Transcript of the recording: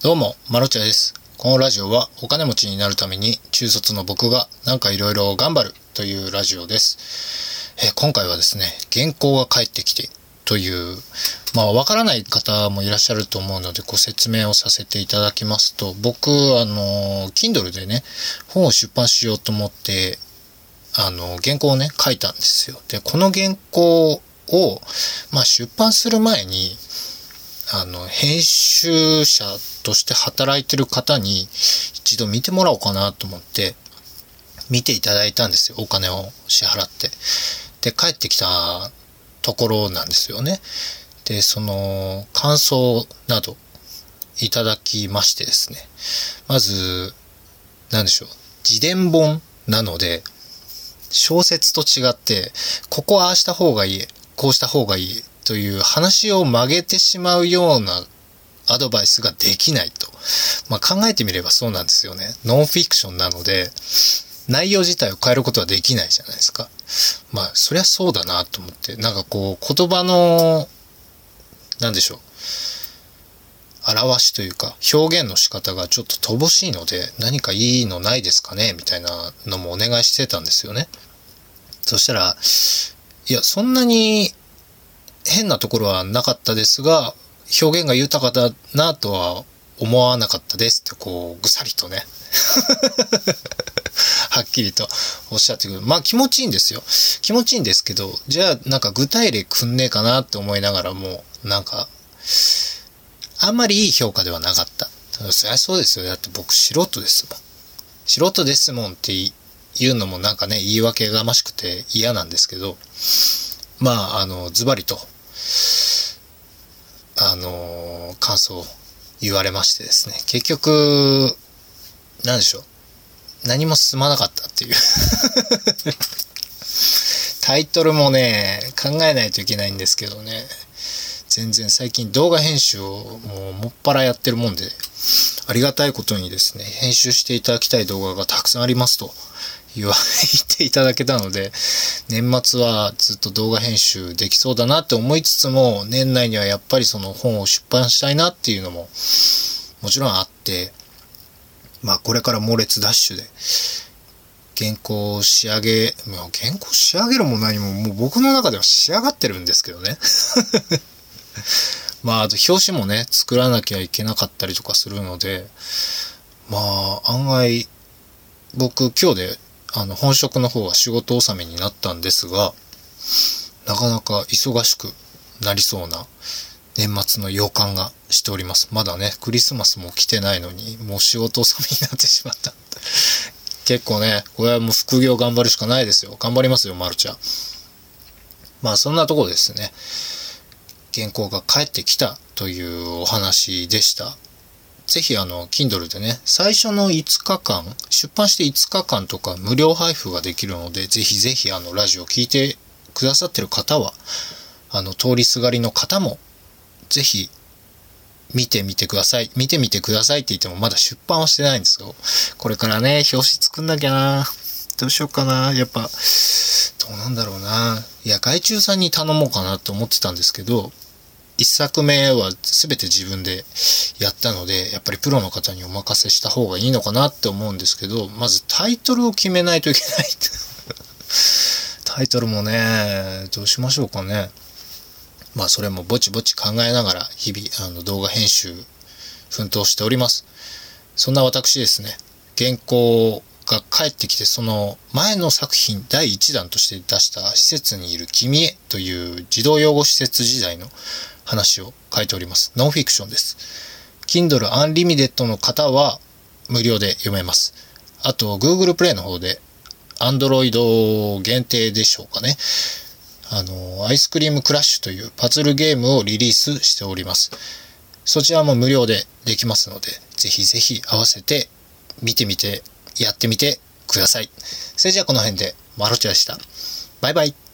どうも、マロチャです。このラジオはお金持ちになるために中卒の僕がなんかいろいろ頑張るというラジオです。え今回はですね、原稿が返ってきてという、まあわからない方もいらっしゃると思うのでご説明をさせていただきますと、僕、あの、Kindle でね、本を出版しようと思って、あの、原稿をね、書いたんですよ。で、この原稿を、まあ出版する前に、あの、編集者として働いてる方に一度見てもらおうかなと思って、見ていただいたんですよ。お金を支払って。で、帰ってきたところなんですよね。で、その、感想などいただきましてですね。まず、なんでしょう。自伝本なので、小説と違って、ここはああした方がいい、こうした方がいいという話を曲げてしまうようなアドバイスができないと。まあ考えてみればそうなんですよね。ノンフィクションなので、内容自体を変えることはできないじゃないですか。まあそりゃそうだなと思って、なんかこう言葉の、なんでしょう。表しというか表現の仕方がちょっと乏しいので何かいいのないですかね？みたいなのもお願いしてたんですよね。そしたら、いや、そんなに変なところはなかったですが、表現が豊かだなとは思わなかったですってこうぐさりとね。はっきりとおっしゃってくる。まあ気持ちいいんですよ。気持ちいいんですけどじゃあなんか具体例くんねえかなって思いながらもうなんかあんまりいい評価ではなかった。そりゃそうですよ。だって僕素人ですもん。素人ですもんって言うのもなんかね言い訳がましくて嫌なんですけど。まああのズバリとの感想を言われましてですね。結局何でしょう。何も進まなかったっていう。タイトルもね考えないといけないんですけどね。全然最近動画編集をもうもっぱらやってるもんでありがたいことにですね編集していただきたい動画がたくさんありますと。言わ言っていただけたので年末はずっと動画編集できそうだなって思いつつも年内にはやっぱりその本を出版したいなっていうのももちろんあってまあこれから猛烈ダッシュで原稿を仕上げ、まあ、原稿仕上げるも何ももう僕の中では仕上がってるんですけどね。まああと表紙もね作らなきゃいけなかったりとかするのでまあ案外僕今日であの本職の方は仕事納めになったんですがなかなか忙しくなりそうな年末の予感がしております。まだねクリスマスも来てないのにもう仕事納めになってしまった。結構ねこれはもう副業頑張るしかないですよ。頑張りますよマルちゃん。まあそんなところですね。原稿が返ってきたというお話でした。ぜひあの、Kindle でね、最初の5日間、出版して5日間とか無料配布ができるので、ぜひぜひあの、ラジオ聞いてくださってる方は、あの、通りすがりの方も、ぜひ、見てみてください。見てみてくださいって言ってもまだ出版はしてないんですよ。これからね、表紙作んなきゃなどうしようかなやっぱ、どうなんだろうないや、外注さんに頼もうかなって思ってたんですけど、一作目は全て自分でやったので、やっぱりプロの方にお任せした方がいいのかなって思うんですけど、まずタイトルを決めないといけない。タイトルもね、どうしましょうかね。まあそれもぼちぼち考えながら日々あの動画編集奮闘しております。そんな私ですね、原稿が帰ってきてその前の作品第1弾として出した施設にいる君へという児童養護施設時代の話を書いております。ノンフィクションです。Kindle Unlimited の方は無料で読めます。あと Google Play の方で Android 限定でしょうかね。あの、アイスクリームクラッシュというパズルゲームをリリースしております。そちらも無料でできますので、ぜひぜひ合わせて見てみて、やってみてください。それじゃあこの辺で、マロチでした。バイバイ。